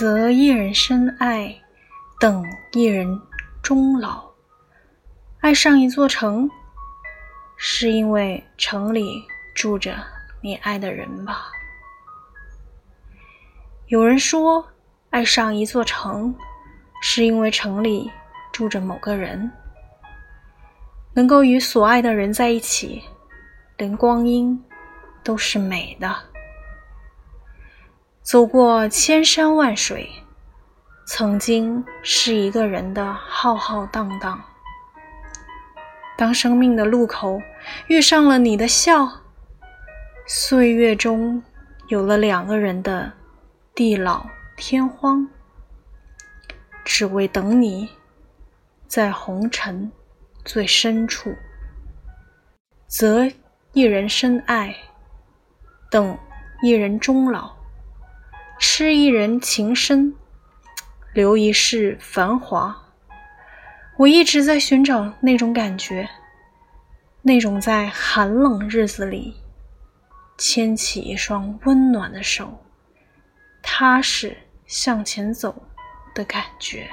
择一人深爱，等一人终老。爱上一座城，是因为城里住着你爱的人吧？有人说，爱上一座城，是因为城里住着某个人。能够与所爱的人在一起，连光阴都是美的。走过千山万水，曾经是一个人的浩浩荡荡。当生命的路口遇上了你的笑，岁月中有了两个人的地老天荒，只为等你，在红尘最深处，择一人深爱，等一人终老。痴一人情深，留一世繁华。我一直在寻找那种感觉，那种在寒冷日子里牵起一双温暖的手，踏实向前走的感觉。